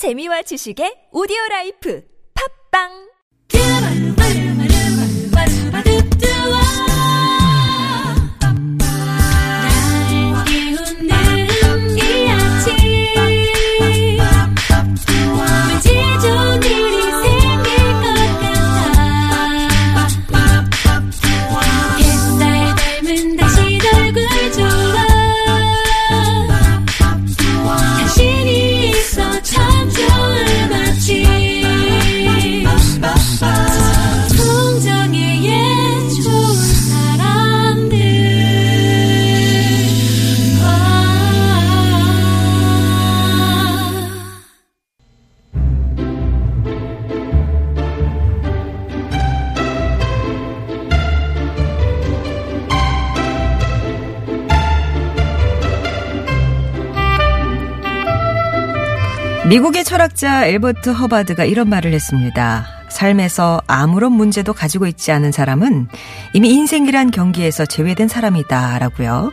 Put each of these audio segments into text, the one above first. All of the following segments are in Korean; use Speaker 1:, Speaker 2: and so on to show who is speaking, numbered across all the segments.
Speaker 1: 재미와 지식의 오디오 라이프. 팝빵
Speaker 2: 미국의 철학자 엘버트 허바드가 이런 말을 했습니다. 삶에서 아무런 문제도 가지고 있지 않은 사람은 이미 인생이란 경기에서 제외된 사람이다. 라고요.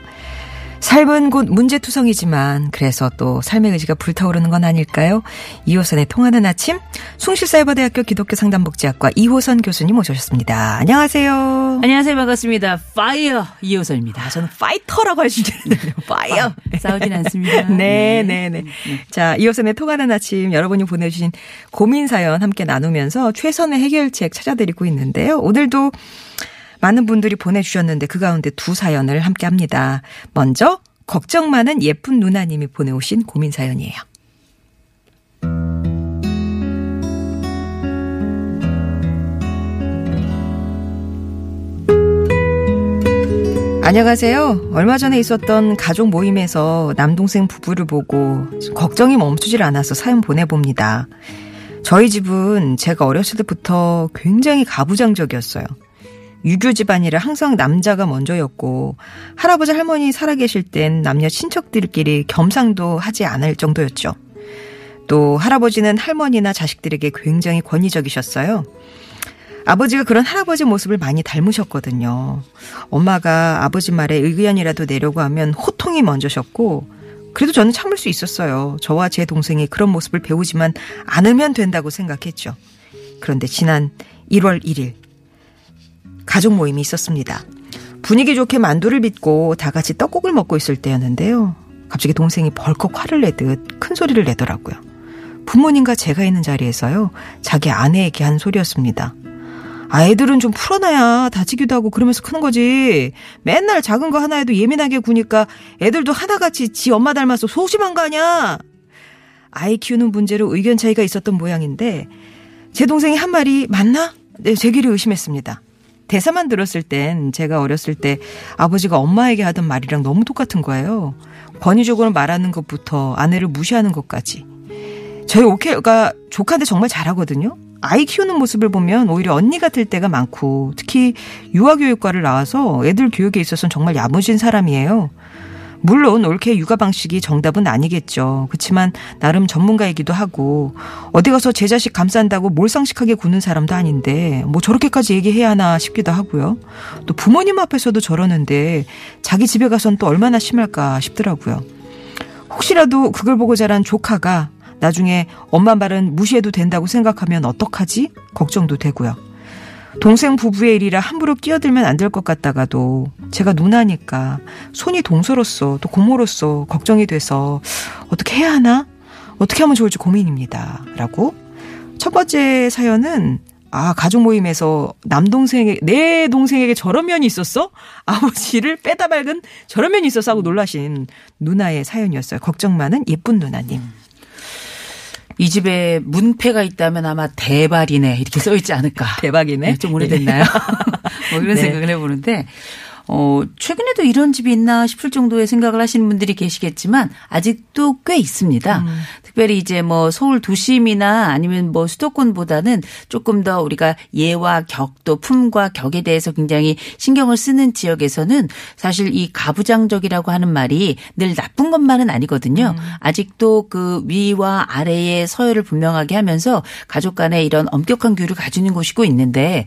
Speaker 2: 삶은 곧 문제투성이지만 그래서 또 삶의 의지가 불타오르는 건 아닐까요? 이호선의 통하는 아침 숭실사이버대학교 기독교 상담복지학과 이호선 교수님 모셨습니다. 안녕하세요.
Speaker 3: 안녕하세요. 반갑습니다. Fire 이호선입니다.
Speaker 2: 저는 fighter라고 할 수 있는데요. Fire.
Speaker 3: 싸우진 않습니다.
Speaker 2: 네, 네, 네. 자, 이호선의 통하는 아침 여러분이 보내주신 고민 사연 함께 나누면서 최선의 해결책 찾아드리고 있는데요. 오늘도 많은 분들이 보내주셨는데 그 가운데 두 사연을 함께 합니다. 먼저 걱정 많은 예쁜 누나님이 보내오신 고민 사연이에요. 안녕하세요. 얼마 전에 있었던 가족 모임에서 남동생 부부를 보고 걱정이 멈추질 않아서 사연 보내봅니다. 저희 집은 제가 어렸을 때부터 굉장히 가부장적이었어요. 유교 집안이라 항상 남자가 먼저였고 할아버지 할머니 살아계실 땐 남녀 친척들끼리 겸상도 하지 않을 정도였죠. 또 할아버지는 할머니나 자식들에게 굉장히 권위적이셨어요. 아버지가 그런 할아버지 모습을 많이 닮으셨거든요. 엄마가 아버지 말에 의견이라도 내려고 하면 호통이 먼저셨고, 그래도 저는 참을 수 있었어요. 저와 제 동생이 그런 모습을 배우지만 않으면 된다고 생각했죠. 그런데 지난 1월 1일, 가족 모임이 있었습니다. 분위기 좋게 만두를 빚고 다 같이 떡국을 먹고 있을 때였는데요. 갑자기 동생이 벌컥 화를 내듯 큰 소리를 내더라고요. 부모님과 제가 있는 자리에서요, 자기 아내에게 한 소리였습니다. 아이들은 좀 풀어놔야 다치기도 하고 그러면서 크는 거지. 맨날 작은 거 하나에도 예민하게 구니까 애들도 하나같이 지 엄마 닮아서 소심한 거 아니야? 아이 키우는 문제로 의견 차이가 있었던 모양인데 제 동생이 한 말이 맞나? 네, 제 귀를 의심했습니다. 대사만 들었을 땐 제가 어렸을 때 아버지가 엄마에게 하던 말이랑 너무 똑같은 거예요. 권위적으로 말하는 것부터 아내를 무시하는 것까지. 저희 오케가 조카인데 정말 잘하거든요. 아이 키우는 모습을 보면 오히려 언니 같을 때가 많고 특히 유아교육과를 나와서 애들 교육에 있어서는 정말 야무진 사람이에요. 물론 올케 육아 방식이 정답은 아니겠죠. 그렇지만 나름 전문가이기도 하고 어디 가서 제 자식 감싼다고 몰상식하게 구는 사람도 아닌데 뭐 저렇게까지 얘기해야 하나 싶기도 하고요. 또 부모님 앞에서도 저러는데 자기 집에 가선 또 얼마나 심할까 싶더라고요. 혹시라도 그걸 보고 자란 조카가 나중에 엄마 말은 무시해도 된다고 생각하면 어떡하지? 걱정도 되고요. 동생 부부의 일이라 함부로 끼어들면 안 될 것 같다가도 제가 누나니까 손이 동서로서 또 고모로서 걱정이 돼서 어떻게 해야 하나? 어떻게 하면 좋을지 고민입니다. 라고. 첫 번째 사연은 아, 가족 모임에서 남동생에게, 내 동생에게 저런 면이 있었어? 아버지를 빼다 밝은 저런 면이 있었어 하고 놀라신 누나의 사연이었어요. 걱정 많은 예쁜 누나님.
Speaker 3: 이 집에 문패가 있다면 아마 대발이네 이렇게 써 있지 않을까.
Speaker 2: 대박이네.
Speaker 3: 네, 좀 오래됐나요? 뭐 이런
Speaker 2: 네.
Speaker 3: 생각을 해보는데 어, 최근에도 이런 집이 있나 싶을 정도의 생각을 하시는 분들이 계시겠지만 아직도 꽤 있습니다.
Speaker 2: 음.
Speaker 3: 특별히 이제 뭐 서울 도심이나 아니면 뭐 수도권보다는 조금 더 우리가 예와 격또 품과 격에 대해서 굉장히 신경을 쓰는 지역에서는 사실 이 가부장적이라고 하는 말이 늘 나쁜 것만은 아니거든요. 아직도 그 위와 아래의 서열을 분명하게 하면서 가족 간에 이런 엄격한 규율을 가지는 곳이고 있는데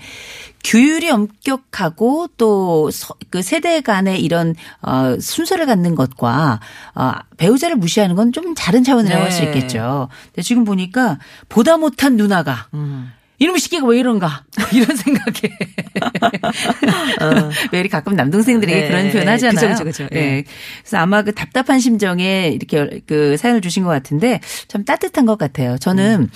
Speaker 3: 규율이 엄격하고 또 그 세대 간의 이런 어 순서를 갖는 것과 어 배우자를 무시하는 건 좀 다른 차원이라고 할수
Speaker 2: 네.
Speaker 3: 있겠죠. 근데 지금 보니까 보다 못한 누나가
Speaker 2: 음.
Speaker 3: 이놈의 시기가 왜 이런가 이런 생각에 왜 우리 가끔 남동생들에게
Speaker 2: 어. 네,
Speaker 3: 그런 표현
Speaker 2: 네.
Speaker 3: 하잖아요.
Speaker 2: 그죠, 그죠, 그죠.
Speaker 3: 네.
Speaker 2: 네.
Speaker 3: 그래서 아마 그 답답한 심정에 이렇게 그 사연을 주신 것 같은데 참 따뜻한 것 같아요. 저는
Speaker 2: 음.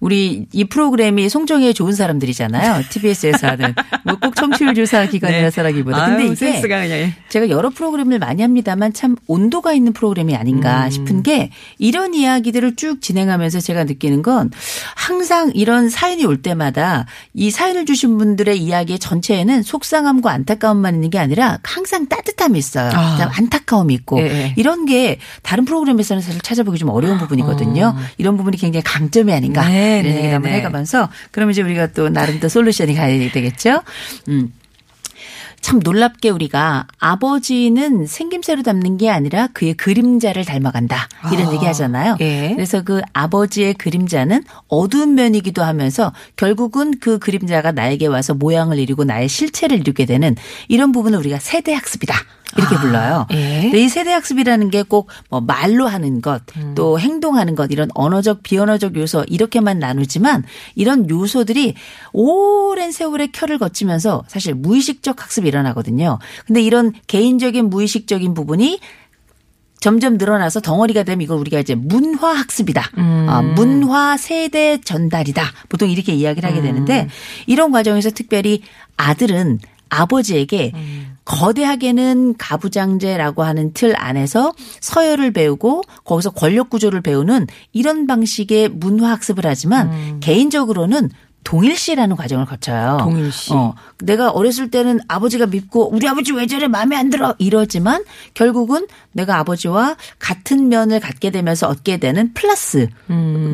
Speaker 3: 우리 이 프로그램이 송정의 좋은 사람들이잖아요. TBS에서 하는 뭐 꼭 청취율 조사 기관이라서라기보다. 근데
Speaker 2: 네. 아유,
Speaker 3: 이게
Speaker 2: 그냥.
Speaker 3: 제가 여러 프로그램을 많이 합니다만 참 온도가 있는 프로그램이 아닌가
Speaker 2: 음.
Speaker 3: 싶은 게 이런 이야기들을 쭉 진행하면서 제가 느끼는 건 항상 이런 사연이 올 때마다 이 사연을 주신 분들의 이야기의 전체에는 속상함과 안타까움만 있는 게 아니라 항상 따뜻함이 있어요.
Speaker 2: 아.
Speaker 3: 안타까움이 있고
Speaker 2: 예, 예.
Speaker 3: 이런 게 다른 프로그램에서는 사실 찾아보기 좀 어려운 부분이거든요. 이런 부분이 굉장히 강점이 아닌가
Speaker 2: 네,
Speaker 3: 이런
Speaker 2: 네,
Speaker 3: 얘기 한번
Speaker 2: 네.
Speaker 3: 해가면서 그럼 이제 우리가 또 나름 또 솔루션이 가야 되겠죠. 음. 참 놀랍게 우리가 아버지는 생김새로 닮는 게 아니라 그의 그림자를 닮아간다. 이런
Speaker 2: 아,
Speaker 3: 얘기 하잖아요.
Speaker 2: 예.
Speaker 3: 그래서 그 아버지의 그림자는 어두운 면이기도 하면서 결국은 그 그림자가 나에게 와서 모양을 이루고 나의 실체를 이루게 되는 이런 부분을 우리가 세대 학습이다. 이렇게
Speaker 2: 아,
Speaker 3: 불러요.
Speaker 2: 예.
Speaker 3: 근데 이 세대 학습이라는 게 꼭 뭐 말로 하는 것,
Speaker 2: 음.
Speaker 3: 또 행동하는 것, 이런 언어적, 비언어적 요소 이렇게만 나누지만 이런 요소들이 오랜 세월의 켜를 거치면서 사실 무의식적 학습이 일어나거든요. 근데 이런 개인적인 무의식적인 부분이 점점 늘어나서 덩어리가 되면 이걸 우리가 이제 문화 학습이다. 아, 문화 세대 전달이다. 보통 이렇게 이야기를 하게 되는데 이런 과정에서 특별히 아들은 아버지에게 거대하게는 가부장제라고 하는 틀 안에서 서열을 배우고 거기서 권력 구조를 배우는 이런 방식의 문화 학습을 하지만 개인적으로는 동일시라는 과정을 거쳐요.
Speaker 2: 동일시.
Speaker 3: 어, 내가 어렸을 때는 아버지가 밉고 우리 아버지 왜 저래 마음에 안 들어 이러지만 결국은 내가 아버지와 같은 면을 갖게 되면서 얻게 되는 플러스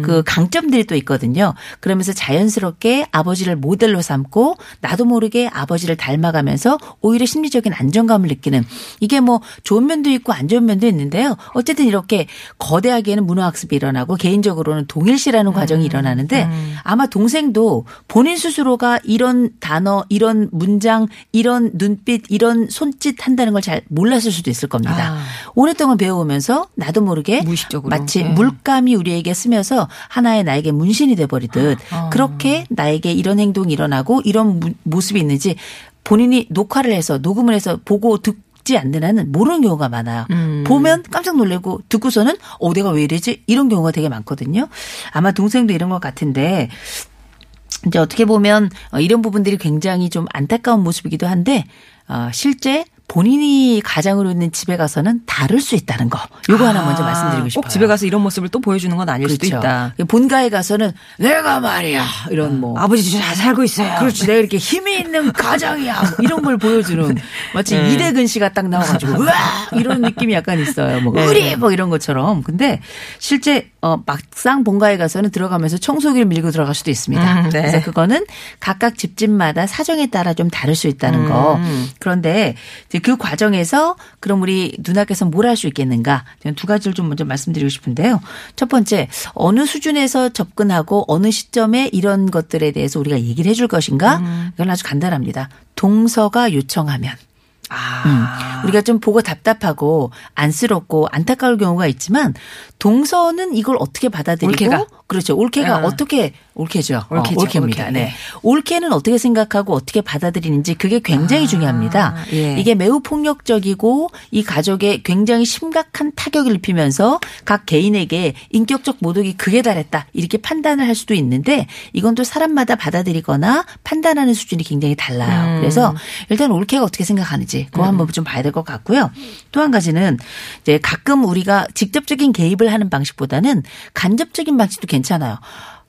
Speaker 3: 그 강점들이 또 있거든요. 그러면서 자연스럽게 아버지를 모델로 삼고 나도 모르게 아버지를 닮아가면서 오히려 심리적인 안정감을 느끼는 이게 뭐 좋은 면도 있고 안 좋은 면도 있는데요. 어쨌든 이렇게 거대하게는 문화학습이 일어나고 개인적으로는 동일시라는 과정이 일어나는데 아마 동생도 본인 스스로가 이런 단어, 이런 문장, 이런 눈빛, 이런 손짓 한다는 걸 잘 몰랐을 수도 있을 겁니다.
Speaker 2: 아.
Speaker 3: 오랫동안 배워오면서 나도 모르게
Speaker 2: 무의식적으로.
Speaker 3: 마치
Speaker 2: 네.
Speaker 3: 물감이 우리에게 스며서 하나의 나에게 문신이 돼버리듯
Speaker 2: 아.
Speaker 3: 그렇게 나에게 이런 행동이 일어나고 이런 무- 모습이 있는지 본인이 녹화를 해서 녹음을 해서 보고 듣지 않는 한은 모르는 경우가 많아요.
Speaker 2: 음.
Speaker 3: 보면 깜짝 놀래고 듣고서는 어 내가 왜 이러지 이런 경우가 되게 많거든요. 아마 동생도 이런 것 같은데 이제 어떻게 보면 어, 이런 부분들이 굉장히 좀 안타까운 모습이기도 한데 어, 실제 본인이 가장으로 있는 집에 가서는 다를 수 있다는 거. 요거 하나 먼저
Speaker 2: 아,
Speaker 3: 말씀드리고 싶어요.
Speaker 2: 꼭 집에 가서 이런 모습을 또 보여주는 건 아닐 수도 있다.
Speaker 3: 본가에 가서는 내가 말이야 이런 뭐
Speaker 2: 아버지 잘 살고 있어요.
Speaker 3: 그렇지 내가 이렇게 힘이 있는 가장이야 뭐 이런 걸 보여주는 마치
Speaker 2: 네.
Speaker 3: 이대근 씨가 딱 나와가지고 으아 이런 느낌이 약간 있어요 뭐
Speaker 2: 네.
Speaker 3: 의리 뭐 이런 것처럼 근데 실제 어 막상 본가에 가서는 들어가면서 청소기를 밀고 들어갈 수도 있습니다
Speaker 2: 음, 네.
Speaker 3: 그래서 그거는 각각 집집마다 사정에 따라 좀 다를 수 있다는 거
Speaker 2: 음.
Speaker 3: 그런데 이제 그 과정에서 그럼 우리 누나께서 뭘 할 수 있겠는가? 두 가지를 좀 먼저 말씀드리고 싶은데요. 첫 번째 어느 수준에서 접근하고 어느 시점에 이런 것들에 대해서 우리가 얘기를 해줄 것인가? 이건 아주 간단합니다. 동서가 요청하면.
Speaker 2: 아.
Speaker 3: 우리가 좀 보고 답답하고 안쓰럽고 안타까울 경우가 있지만 동서는 이걸 어떻게 받아들이고
Speaker 2: 올케가.
Speaker 3: 그렇죠. 올케가
Speaker 2: 아.
Speaker 3: 어떻게 올케죠. 어,
Speaker 2: 올케죠,
Speaker 3: 올케입니다.
Speaker 2: 올케.
Speaker 3: 네. 올케는 어떻게 생각하고 어떻게 받아들이는지 그게 굉장히
Speaker 2: 아,
Speaker 3: 중요합니다.
Speaker 2: 예.
Speaker 3: 이게 매우 폭력적이고 이 가족에 굉장히 심각한 타격을 입히면서 각 개인에게 인격적 모독이 극에 달했다. 이렇게 판단을 할 수도 있는데 이건 또 사람마다 받아들이거나 판단하는 수준이 굉장히 달라요.
Speaker 2: 음.
Speaker 3: 그래서 일단 올케가 어떻게 생각하는지 그거 한번 좀 봐야 될 것 같고요. 또 한 가지는 이제 가끔 우리가 직접적인 개입을 하는 방식보다는 간접적인 방식도 괜찮아요.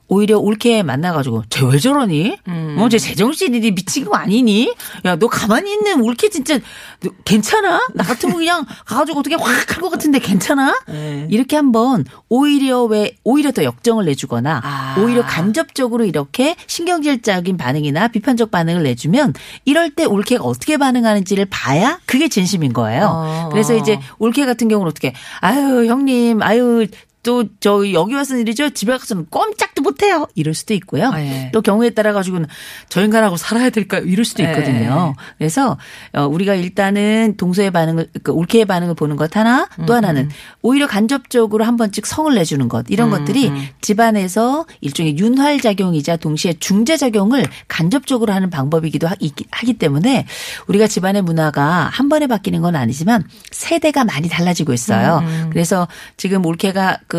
Speaker 3: 오히려 올케 만나가지고 쟤 왜 저러니? 어, 쟤 제정신이니 미친 거 아니니? 야, 너 가만히 있는 올케 진짜 너 괜찮아? 나 같으면 그냥 가가지고 어떻게 확 할 것 같은데 괜찮아?
Speaker 2: 네.
Speaker 3: 이렇게 한번 오히려 왜 오히려 더 역정을 내주거나
Speaker 2: 아.
Speaker 3: 오히려 간접적으로 이렇게 신경질적인 반응이나 비판적 반응을 내주면 이럴 때 올케가 어떻게 반응하는지를 봐야 그게 진심인 거예요.
Speaker 2: 어.
Speaker 3: 그래서 이제 올케 같은 경우는 어떻게 아유 형님 아유 또 저 여기 와서는 일이죠. 집에 가서는 꼼짝도 못해요. 이럴 수도 있고요.
Speaker 2: 아, 예.
Speaker 3: 또 경우에 따라 가지고는 저 인간하고 살아야 될까요? 이럴 수도
Speaker 2: 예.
Speaker 3: 있거든요. 그래서 어, 우리가 일단은 동서의 반응을 그 올케의 반응을 보는 것 하나, 또
Speaker 2: 음,
Speaker 3: 하나는 오히려 간접적으로 한 번씩 성을 내주는 것
Speaker 2: 음,
Speaker 3: 이런 것들이 집안에서 일종의 윤활 작용이자 동시에 중재 작용을 간접적으로 하는 방법이기도 하기 때문에 우리가 집안의 문화가 한 번에 바뀌는 건 아니지만 세대가 많이 달라지고 있어요.
Speaker 2: 음,
Speaker 3: 그래서 지금 올케가 그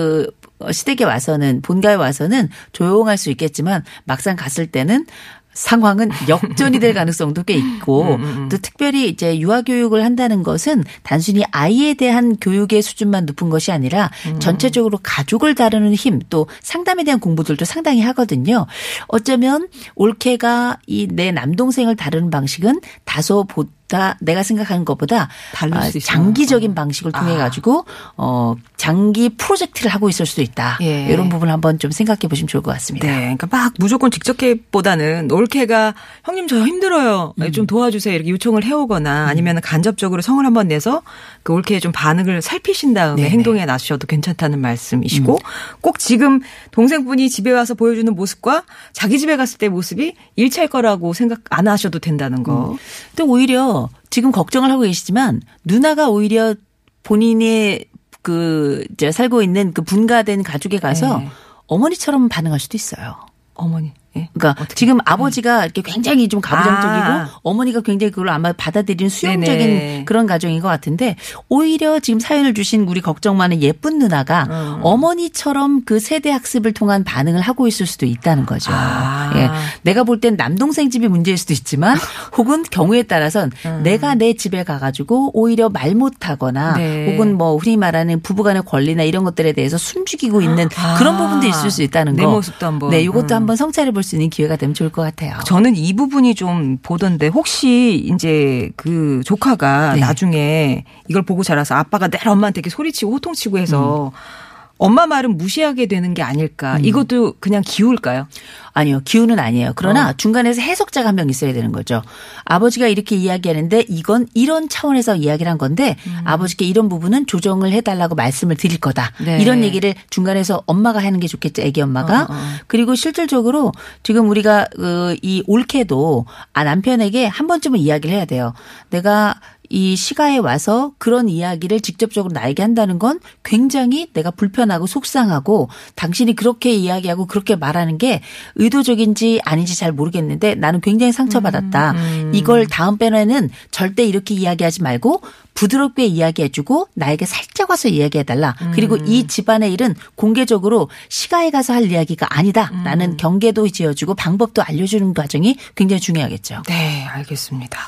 Speaker 3: 시댁에 와서는 본가에 와서는 조용할 수 있겠지만 막상 갔을 때는 상황은 역전이 될 가능성도 꽤 있고
Speaker 2: 음,
Speaker 3: 또 특별히 이제 유아 교육을 한다는 것은 단순히 아이에 대한 교육의 수준만 높은 것이 아니라
Speaker 2: 음.
Speaker 3: 전체적으로 가족을 다루는 힘 또 상담에 대한 공부들도 상당히 하거든요. 어쩌면 올케가 이 내 남동생을 다루는 방식은 다소 보 다 내가 생각하는 것보다 아. 장기적인 방식을 통해
Speaker 2: 아.
Speaker 3: 가지고 어 장기 프로젝트를 하고 있을 수도 있다.
Speaker 2: 예.
Speaker 3: 이런 부분을 한번 좀 생각해 보시면 좋을 것 같습니다.
Speaker 2: 네, 그러니까 막 무조건 직접보다는 올케가 형님 저 힘들어요,
Speaker 3: 음.
Speaker 2: 좀 도와주세요 이렇게 요청을 해 오거나 아니면 간접적으로 성을 한번 내서 그 올케의 좀 반응을 살피신 다음에
Speaker 3: 네네.
Speaker 2: 행동에 나서셔도 괜찮다는 말씀이시고
Speaker 3: 음.
Speaker 2: 꼭 지금 동생분이 집에 와서 보여주는 모습과 자기 집에 갔을 때 모습이 일치할 거라고 생각 안 하셔도 된다는 거.
Speaker 3: 음. 또 오히려 지금 걱정을 하고 계시지만 누나가 오히려 본인의 그 이제 살고 있는 그 분가된 가족에 가서
Speaker 2: 네.
Speaker 3: 어머니처럼 반응할 수도 있어요.
Speaker 2: 어머니. 예.
Speaker 3: 그러니까 지금 아버지가 이렇게 굉장히 좀 가부장적이고
Speaker 2: 아.
Speaker 3: 어머니가 굉장히 그걸 아마 받아들이는 수용적인
Speaker 2: 네네.
Speaker 3: 그런 가정인 것 같은데 오히려 지금 사연을 주신 우리 걱정 많은 예쁜 누나가
Speaker 2: 음.
Speaker 3: 어머니처럼 그 세대 학습을 통한 반응을 하고 있을 수도 있다는 거죠.
Speaker 2: 아.
Speaker 3: 예. 내가 볼 땐 남동생 집이 문제일 수도 있지만 혹은 경우에 따라선 내가 내 집에 가가지고 오히려 말 못하거나
Speaker 2: 네.
Speaker 3: 혹은 뭐 흔히 말하는 부부간의 권리나 이런 것들에 대해서 숨죽이고 있는
Speaker 2: 아.
Speaker 3: 그런 부분도 있을 수 있다는
Speaker 2: 내
Speaker 3: 거.
Speaker 2: 모습도 한번.
Speaker 3: 네, 이것도
Speaker 2: 음.
Speaker 3: 한번 성찰해 볼수 있는 기회가 되면 좋을 것 같아요.
Speaker 2: 저는 이 부분이 좀 보던데 혹시 이제 그 조카가
Speaker 3: 네.
Speaker 2: 나중에 이걸 보고 자라서 아빠가 내 엄마한테 이렇게 소리치고 호통치고 해서
Speaker 3: 음.
Speaker 2: 엄마 말은 무시하게 되는 게 아닐까. 이것도 그냥 기울까요?
Speaker 3: 아니요, 기우는 아니에요. 그러나
Speaker 2: 어.
Speaker 3: 중간에서 해석자가 한 명 있어야 되는 거죠. 아버지가 이렇게 이야기하는데 이건 이런 차원에서 이야기를 한 건데 아버지께 이런 부분은 조정을 해달라고 말씀을 드릴 거다.
Speaker 2: 네.
Speaker 3: 이런 얘기를 중간에서 엄마가 하는 게 좋겠죠, 애기 엄마가.
Speaker 2: 어, 어.
Speaker 3: 그리고 실질적으로 지금 우리가 그이 올케도 아 남편에게 한 번쯤은 이야기를 해야 돼요. 내가 이 시가에 와서 그런 이야기를 직접적으로 나에게 한다는 건 굉장히 내가 불편하고 속상하고 당신이 그렇게 이야기하고 그렇게 말하는 게 의도적인지 아닌지 잘 모르겠는데 나는 굉장히 상처받았다. 이걸 다음번에는 절대 이렇게 이야기하지 말고 부드럽게 이야기해주고 나에게 살짝 와서 이야기해달라. 그리고 이 집안의 일은 공개적으로 시가에 가서 할 이야기가 아니다라는 경계도 지어주고 방법도 알려주는 과정이 굉장히 중요하겠죠.
Speaker 2: 네, 알겠습니다.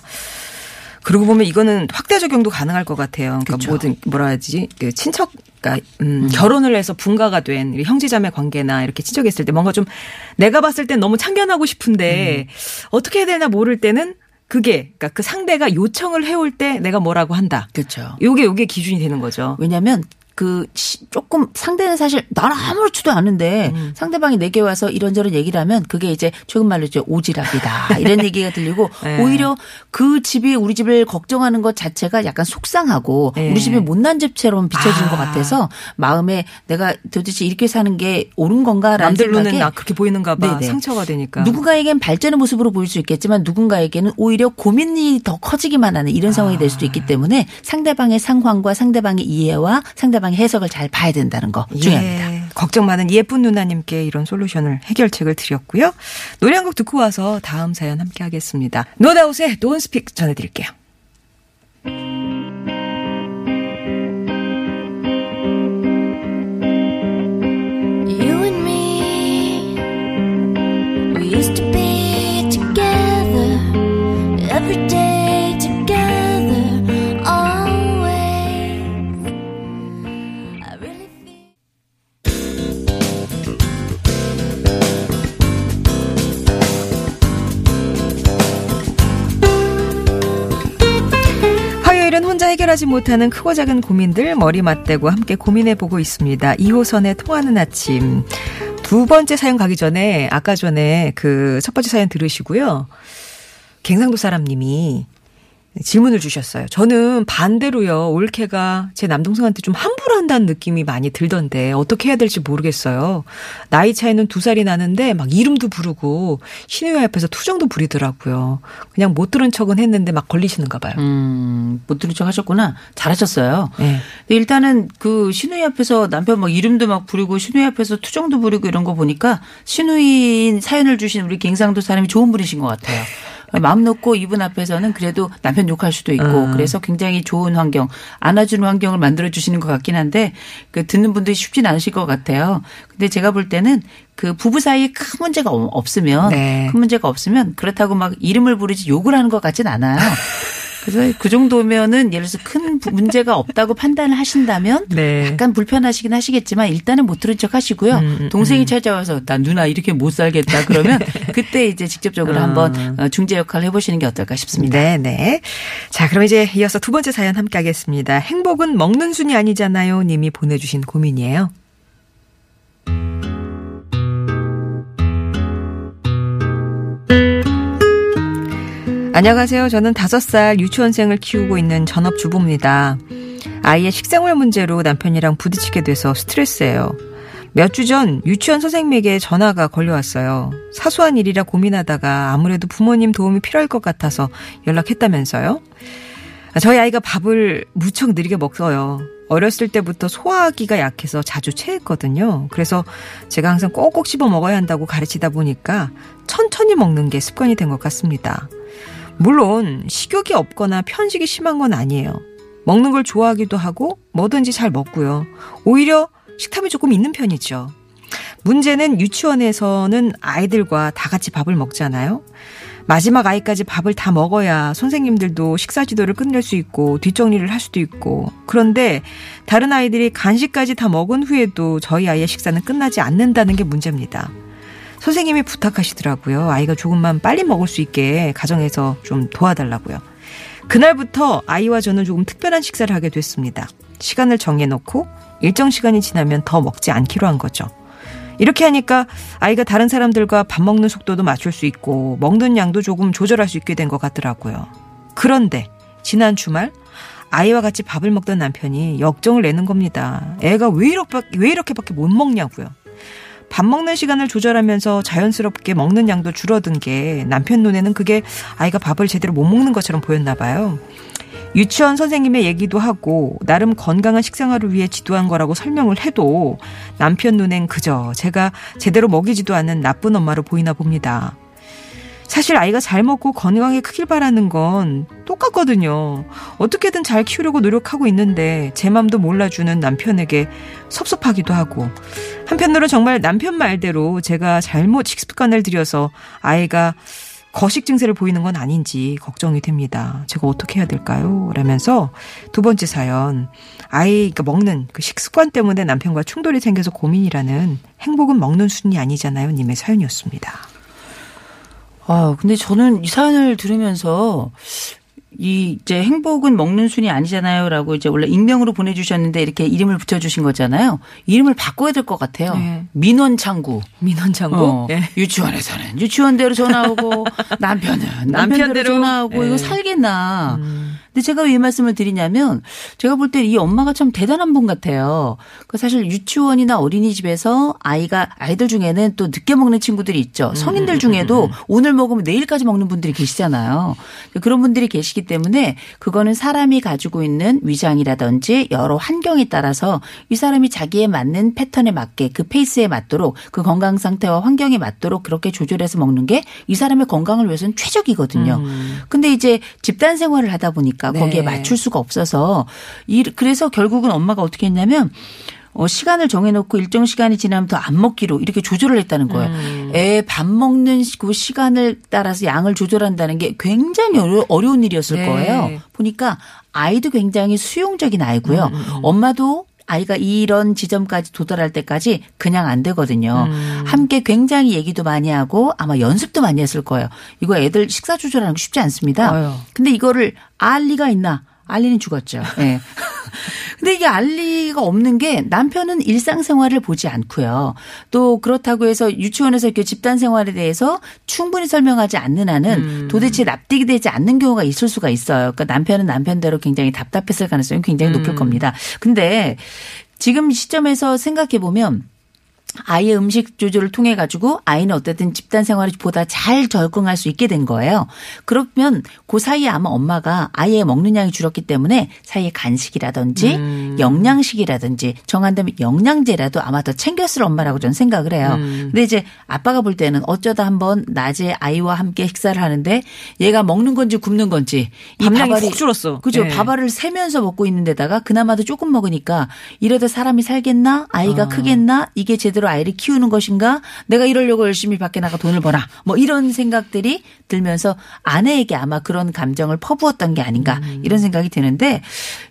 Speaker 2: 그러고 보면 이거는 확대 적용도 가능할 것 같아요. 그러니까
Speaker 3: 그렇죠.
Speaker 2: 모든 뭐라 하지 그 친척, 그러니까 음, 결혼을 해서 분가가 된 형제자매 관계나 이렇게 친척했을 때 뭔가 좀 내가 봤을 땐 너무 참견하고 싶은데 어떻게 해야 되나 모를 때는 그게 그러니까 그 상대가 요청을 해올 때 내가 뭐라고 한다.
Speaker 3: 그렇죠.
Speaker 2: 요게 요게 기준이 되는 거죠.
Speaker 3: 왜냐하면 그 시- 조금 상대는 사실 나는 아무렇지도 않은데 상대방이 내게 와서 이런저런 얘기를 하면 그게 이제 조금 말로 이제 오지랖이다 이런 얘기가 들리고
Speaker 2: 네.
Speaker 3: 오히려 그 집이 우리 집을 걱정하는 것 자체가 약간 속상하고
Speaker 2: 네.
Speaker 3: 우리 집이 못난 집처럼 비춰지는
Speaker 2: 아.
Speaker 3: 것 같아서 마음에 내가 도대체 이렇게 사는 게 옳은 건가라는
Speaker 2: 남들 눈엔
Speaker 3: 생각에
Speaker 2: 나 그렇게 보이는가 봐.
Speaker 3: 네네.
Speaker 2: 상처가 되니까.
Speaker 3: 누군가에겐 발전의 모습으로 보일 수 있겠지만 누군가에게는 오히려 고민이 더 커지기만 하는 이런 상황이 될 수도 있기 때문에 상대방의 상황과 상대방의 이해와 상대방 의 해석을 잘 봐야 된다는 거 중요합니다.
Speaker 2: 예, 걱정 많은 예쁜 누나님께 이런 솔루션을 해결책을 드렸고요. 노래 한 곡 듣고 와서 다음 사연 함께 하겠습니다. 노다웃의 Don't 전해드릴게요. 혼자 해결하지 못하는 크고 작은 고민들 머리 맞대고 함께 고민해 보고 있습니다. 2호선의 통하는 아침. 두 번째 사연 가기 전에 아까 전에 그 첫 번째 사연 들으시고요. 갱상도 사람님이 질문을 주셨어요. 저는 반대로요. 올케가 제 남동생한테 좀 함부로 한다는 느낌이 많이 들던데 어떻게 해야 될지 모르겠어요. 나이 차이는 두 살이 나는데 막 이름도 부르고 신우이 앞에서 투정도 부리더라고요. 그냥 못 들은 척은 했는데 막 걸리시는가 봐요.
Speaker 3: 음, 못 들은 척 하셨구나. 잘하셨어요.
Speaker 2: 네.
Speaker 3: 일단은 그 신우이 앞에서 남편 막 이름도 막 부르고 신우이 앞에서 투정도 부리고 이런 거 보니까 신우이 사연을 주신 우리 갱상도 사람이 좋은 분이신 것 같아요. 마음 놓고 이분 앞에서는 그래도 남편 욕할 수도 있고
Speaker 2: 음.
Speaker 3: 그래서 굉장히 좋은 환경 안아주는 환경을 만들어 주시는 것 같긴 한데 그 듣는 분들이 쉽진 않으실 것 같아요. 근데 제가 볼 때는 그 부부 사이에 큰 문제가 없- 없으면
Speaker 2: 네.
Speaker 3: 큰 문제가 없으면 그렇다고 막 이름을 부르지 욕을 하는 것 같진 않아요. 그래서 그 정도면은 예를 들어서 큰 부- 문제가 없다고 판단을 하신다면
Speaker 2: 네.
Speaker 3: 약간 불편하시긴 하시겠지만 일단은 못 들은 척 하시고요.
Speaker 2: 음,
Speaker 3: 동생이 찾아와서 나 누나 이렇게 못 살겠다 그러면 그때 이제 직접적으로
Speaker 2: 아.
Speaker 3: 한번 어, 중재 역할을 해보시는 게 어떨까 싶습니다.
Speaker 2: 네, 네. 자, 그럼 이제 이어서 두 번째 사연 함께 하겠습니다. 행복은 먹는 순이 아니잖아요. 님이 보내주신 고민이에요. 안녕하세요. 저는 다섯 살 유치원생을 키우고 있는 전업주부입니다. 아이의 식생활 문제로 남편이랑 부딪히게 돼서 스트레스예요. 몇 주 전 유치원 선생님에게 전화가 걸려왔어요. 사소한 일이라 고민하다가 아무래도 부모님 도움이 필요할 것 같아서 연락했다면서요. 저희 아이가 밥을 무척 느리게 먹어요. 어렸을 때부터 소화기가 약해서 자주 체했거든요. 그래서 제가 항상 꼭꼭 씹어 먹어야 한다고 가르치다 보니까 천천히 먹는 게 습관이 된 것 같습니다. 물론 식욕이 없거나 편식이 심한 건 아니에요. 먹는 걸 좋아하기도 하고 뭐든지 잘 먹고요. 오히려 식탐이 조금 있는 편이죠. 문제는 유치원에서는 아이들과 다 같이 밥을 먹잖아요. 마지막 아이까지 밥을 다 먹어야 선생님들도 식사 지도를 끝낼 수 있고 뒷정리를 할 수도 있고 그런데 다른 아이들이 간식까지 다 먹은 후에도 저희 아이의 식사는 끝나지 않는다는 게 문제입니다. 선생님이 부탁하시더라고요. 아이가 조금만 빨리 먹을 수 있게 가정에서 좀 도와달라고요. 그날부터 아이와 저는 조금 특별한 식사를 하게 됐습니다. 시간을 정해놓고 일정 시간이 지나면 더 먹지 않기로 한 거죠. 이렇게 하니까 아이가 다른 사람들과 밥 먹는 속도도 맞출 수 있고 먹는 양도 조금 조절할 수 있게 된 것 같더라고요. 그런데 지난 주말 아이와 같이 밥을 먹던 남편이 역정을 내는 겁니다. 애가 왜 이렇게, 왜 이렇게밖에 못 먹냐고요. 밥 먹는 시간을 조절하면서 자연스럽게 먹는 양도 줄어든 게 남편 눈에는 그게 아이가 밥을 제대로 못 먹는 것처럼 보였나 봐요. 유치원 선생님의 얘기도 하고 나름 건강한 식생활을 위해 지도한 거라고 설명을 해도 남편 눈엔 그저 제가 제대로 먹이지도 않는 나쁜 엄마로 보이나 봅니다. 사실 아이가 잘 먹고 건강하게 크길 바라는 건 똑같거든요. 어떻게든 잘 키우려고 노력하고 있는데 제 맘도 몰라주는 남편에게 섭섭하기도 하고 한편으로 정말 남편 말대로 제가 잘못 식습관을 들여서 아이가 거식 증세를 보이는 건 아닌지 걱정이 됩니다. 제가 어떻게 해야 될까요? 라면서 두 번째 사연 아이가 먹는 그 식습관 때문에 남편과 충돌이 생겨서 고민이라는 행복은 먹는 순이 아니잖아요. 님의 사연이었습니다.
Speaker 3: 아, 근데 저는 이 사연을 들으면서 이 이제 행복은 먹는 순이 아니잖아요라고 이제 원래 익명으로 보내주셨는데 이렇게 이름을 붙여주신 거잖아요. 이름을 바꿔야 될 것 같아요.
Speaker 2: 네.
Speaker 3: 민원창구.
Speaker 2: 민원장고
Speaker 3: 어,
Speaker 2: 예.
Speaker 3: 유치원에서는 유치원대로 전화 오고 남편은 남편대로
Speaker 2: 남편대로.
Speaker 3: 전화 오고 이거
Speaker 2: 예.
Speaker 3: 살겠나.
Speaker 2: 음.
Speaker 3: 근데 제가 왜이 말씀을 드리냐면 제가 볼 때 이 엄마가 참 대단한 분 같아요. 그 사실 유치원이나 어린이집에서 아이가 아이들 중에는 또 늦게 먹는 친구들이 있죠. 성인들 중에도 오늘 먹으면 내일까지 먹는 분들이 계시잖아요. 그런 분들이 계시기 때문에 그거는 사람이 가지고 있는 위장이라든지 여러 환경에 따라서 이 사람이 자기에 맞는 패턴에 맞게 그 페이스에 맞도록 그 건강 상태와 환경에 맞도록 그렇게 조절해서 먹는 게 이 사람의 건강을 위해서는 최적이거든요. 근데 이제 집단 생활을 하다 보니까
Speaker 2: 네.
Speaker 3: 거기에 맞출 수가 없어서 이 그래서 결국은 엄마가 어떻게 했냐면 어, 시간을 정해놓고 일정 시간이 지나면 더 안 먹기로 이렇게 조절을 했다는 거예요. 애밥 먹는 시- 그 시간을 따라서 양을 조절한다는 게 굉장히 어려, 어려 운 일이었을
Speaker 2: 네.
Speaker 3: 거예요. 보니까 아이도 굉장히 수용적인 아이고요. 엄마도 아이가 이런 지점까지 도달할 때까지 그냥 안 되거든요. 함께 굉장히 얘기도 많이 하고 아마 연습도 많이 했을 거예요. 이거 애들 식사 조절하는 거 쉽지 않습니다.
Speaker 2: 아유.
Speaker 3: 근데 이거를 알 리가 있나? 알리는 죽었죠. 예. 근데 이게 알 리가 없는 게 남편은 일상생활을 보지 않고요. 또 그렇다고 해서 유치원에서 이렇게 집단 생활에 대해서 충분히 설명하지 않는 한은 도대체 납득이 되지 않는 경우가 있을 수가 있어요. 그러니까 남편은 남편대로 굉장히 답답했을 가능성이 굉장히 높을 겁니다. 근데 지금 시점에서 생각해 보면 아이의 음식 조절을 통해 가지고 아이는 어쨌든 집단 생활을 보다 잘 적응할 수 있게 된 거예요. 그러면 그 사이에 아마 엄마가 아이의 먹는 양이 줄었기 때문에 사이에 간식이라든지 영양식이라든지 정한다면 영양제라도 아마 더 챙겼을 엄마라고 저는 생각을 해요. 근데 이제 아빠가 볼 때는 어쩌다 한번 낮에 아이와 함께 식사를 하는데 얘가 먹는 건지 굶는 건지 이
Speaker 2: 밥량이 줄었어.
Speaker 3: 그죠.
Speaker 2: 예.
Speaker 3: 밥알을 세면서 먹고 있는데다가 그나마도 조금 먹으니까 이러다 사람이 살겠나? 아이가 크겠나? 이게 제대로 아이를 키우는 것인가? 내가 이러려고 열심히 밖에 나가 돈을 벌어. 뭐 이런 생각들이 들면서 아내에게 아마 그런 감정을 퍼부었던 게 아닌가 이런 생각이 드는데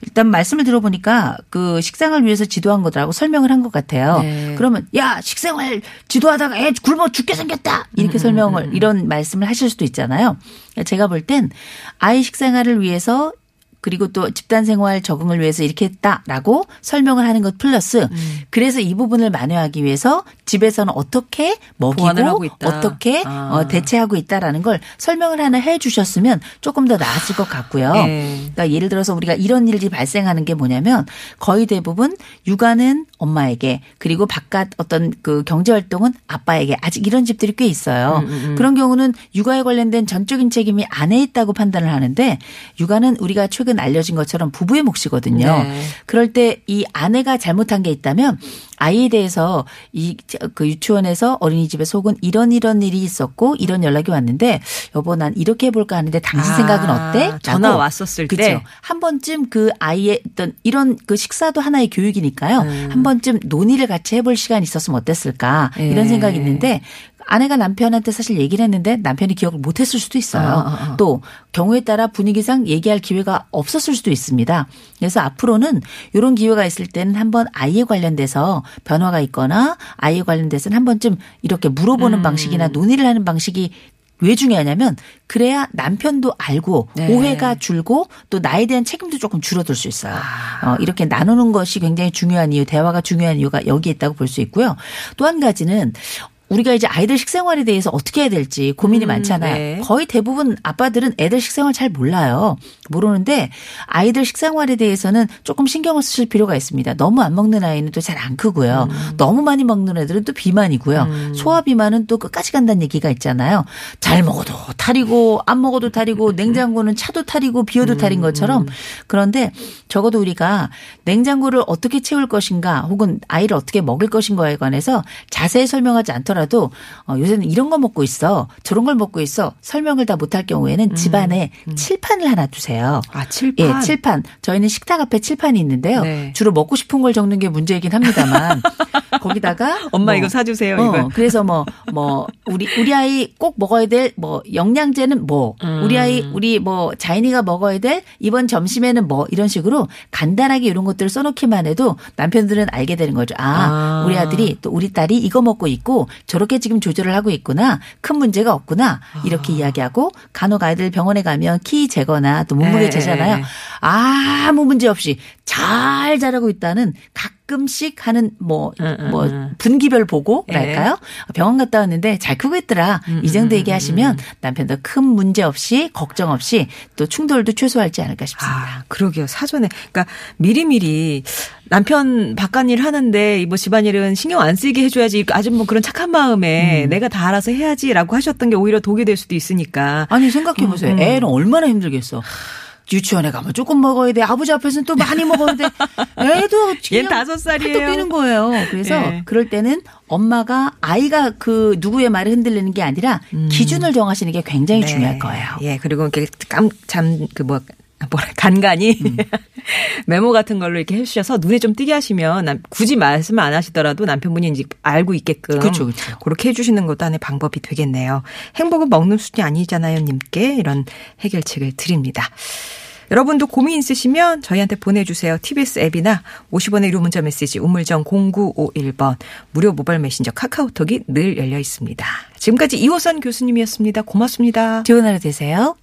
Speaker 3: 일단 말씀을 들어보니까 그 식생활 위해서 지도한 거더라고 설명을 한 것 같아요.
Speaker 2: 네.
Speaker 3: 그러면 야 식생활 지도하다가 애 굶어 죽게 생겼다 이렇게 설명을 이런 말씀을 하실 수도 있잖아요. 제가 볼 땐 아이 식생활을 위해서 그리고 또 집단 생활 적응을 위해서 이렇게 했다라고 설명을 하는 것 플러스 그래서 이 부분을 만회하기 위해서 집에서는 어떻게 먹이고. 어떻게
Speaker 2: 아.
Speaker 3: 어, 대체하고 있다라는 걸 설명을 하나 해 주셨으면 조금 더 나았을 것 같고요.
Speaker 2: 네.
Speaker 3: 그러니까 예를 들어서 우리가 이런 일이 발생하는 게 뭐냐면 거의 대부분 육아는 엄마에게 그리고 바깥 어떤 그 경제 활동은 아빠에게 아직 이런 집들이 꽤 있어요.
Speaker 2: 음,
Speaker 3: 그런 경우는 육아에 관련된 전적인 책임이 아내에 있다고 판단을 하는데 육아는 우리가 최근 알려진 것처럼 부부의 몫이거든요.
Speaker 2: 네.
Speaker 3: 그럴 때 이 아내가 잘못한 게 있다면 아이에 대해서 이 그 유치원에서 어린이집에서 혹은 이런 이런 일이 있었고 이런 연락이 왔는데 여보 난 이렇게 해볼까 하는데 당신
Speaker 2: 아,
Speaker 3: 생각은 어때?
Speaker 2: 전화. 왔었을
Speaker 3: 그쵸.
Speaker 2: 때.
Speaker 3: 한 번쯤 그 아이의 어떤 이런 그 식사도 하나의 교육이니까요.
Speaker 2: 음.
Speaker 3: 한 번쯤 논의를 같이 해볼 시간이 있었으면 어땠을까
Speaker 2: 예.
Speaker 3: 이런 생각이 있는데 아내가 남편한테 사실 얘기를 했는데 남편이 기억을 못했을 수도 있어요.
Speaker 2: 아, 아, 아.
Speaker 3: 또 경우에 따라 분위기상 얘기할 기회가 없었을 수도 있습니다. 그래서 앞으로는 이런 기회가 있을 때는 한번 아이에 관련돼서 변화가 있거나 아이에 관련돼서는 한 번쯤 이렇게
Speaker 2: 음.
Speaker 3: 물어보는 방식이나 논의를 하는 방식이 왜 중요하냐면 그래야 남편도 알고
Speaker 2: 네.
Speaker 3: 오해가 줄고 또 나에 대한 책임도 조금 줄어들 수 있어요.
Speaker 2: 아.
Speaker 3: 어, 이렇게 나누는 것이 굉장히 중요한 이유, 대화가 중요한 이유가 여기에 있다고 볼 수 있고요. 또 한 가지는 우리가 이제 아이들 식생활에 대해서 어떻게 해야 될지 고민이
Speaker 2: 음,
Speaker 3: 많잖아요.
Speaker 2: 네.
Speaker 3: 거의 대부분 아빠들은 애들 식생활 잘 몰라요. 모르는데 아이들 식생활에 대해서는 조금 신경을 쓰실 필요가 있습니다. 너무 안 먹는 아이는 또 잘 안 크고요.
Speaker 2: 음.
Speaker 3: 너무 많이 먹는 애들은 또 비만이고요. 소화 비만은 또 끝까지 간다는 얘기가 있잖아요. 잘 먹어도 탈이고 안 먹어도 탈이고 냉장고는 차도 탈이고 비워도
Speaker 2: 음,
Speaker 3: 탈인 것처럼 그런데 적어도 우리가 냉장고를 어떻게 채울 것인가 혹은 아이를 어떻게 먹일 것인가에 관해서 자세히 설명하지 않더라도 어, 요새는 이런 거 먹고 있어 저런 걸 먹고 있어 설명을 다 못할 경우에는 집안에 칠판을 하나 두세요.
Speaker 2: 아, 칠판.
Speaker 3: 예, 칠판. 저희는 식탁 앞에 칠판이 있는데요.
Speaker 2: 네.
Speaker 3: 주로 먹고 싶은 걸 적는 게 문제이긴 합니다만 거기다가
Speaker 2: 엄마
Speaker 3: 뭐
Speaker 2: 이거 사 주세요.
Speaker 3: 어,
Speaker 2: 이거.
Speaker 3: 그래서 뭐, 뭐, 우리, 우리 아이 꼭 먹어야 될, 뭐, 영양제는 뭐,
Speaker 2: 음.
Speaker 3: 우리 아이, 우리 뭐, 자인이가 먹어야 될 이번 점심에는 뭐, 이런 식으로 간단하게 이런 것들을 써놓기만 해도 남편들은 알게 되는 거죠. 아,
Speaker 2: 아.
Speaker 3: 우리 아들이 또 우리 딸이 이거 먹고 있고 저렇게 지금 조절을 하고 있구나. 큰 문제가 없구나. 이렇게
Speaker 2: 아.
Speaker 3: 이야기하고 간혹 아이들 병원에 가면 키 재거나 또 몸무게
Speaker 2: 네.
Speaker 3: 재잖아요. 아무 문제 없이 잘 자라고 있다는 가끔씩 하는 뭐,
Speaker 2: 음, 음,
Speaker 3: 뭐,
Speaker 2: 음.
Speaker 3: 분기별 보고랄까요?
Speaker 2: 네.
Speaker 3: 병원 갔다 왔는데 잘 크고 있더라.
Speaker 2: 음,
Speaker 3: 이 정도 얘기하시면 남편도 큰 문제 없이 걱정 없이 또 충돌도 최소화하지 않을까 싶습니다.
Speaker 2: 아, 그러게요. 사전에. 그러니까 미리미리 남편 바깥일 하는데 뭐 집안일은 신경 안 쓰게 해줘야지. 아주 뭐 그런 착한 마음에
Speaker 3: 음.
Speaker 2: 내가 다 알아서 해야지라고 하셨던 게 오히려 독이 될 수도 있으니까.
Speaker 3: 아니 생각해 보세요.
Speaker 2: 음, 음.
Speaker 3: 애는 얼마나 힘들겠어. 유치원에 가면 조금 먹어야 돼. 아버지 앞에서는 또 많이 먹어야 돼. 애도
Speaker 2: 얘
Speaker 3: 그냥
Speaker 2: 다섯 살이에요.
Speaker 3: 뛰는 거예요. 그래서
Speaker 2: 예.
Speaker 3: 그럴 때는 엄마가 아이가 그 누구의 말에 흔들리는 게 아니라 기준을 정하시는 게 굉장히
Speaker 2: 네.
Speaker 3: 중요할 거예요.
Speaker 2: 예, 그리고 이렇게 깜참그 뭐. 뭐라 간간히
Speaker 3: 음.
Speaker 2: 메모 같은 걸로 이렇게 해주셔서 눈에 좀 띄게 하시면 남- 굳이 말씀 안 하시더라도 남편분이 이제 알고 있게끔
Speaker 3: 그렇죠, 그렇죠.
Speaker 2: 그렇게 해주시는 것도 하나의 방법이 되겠네요. 행복은 먹는 수준이 아니잖아요, 님께 이런 해결책을 드립니다. 여러분도 고민 있으시면 저희한테 보내주세요. TBS 앱이나 50원의 유료 문자 메시지 우물정 0951번 무료 모바일 메신저 카카오톡이 늘 열려 있습니다. 지금까지 이호선 교수님이었습니다. 고맙습니다.
Speaker 3: 좋은 하루 되세요.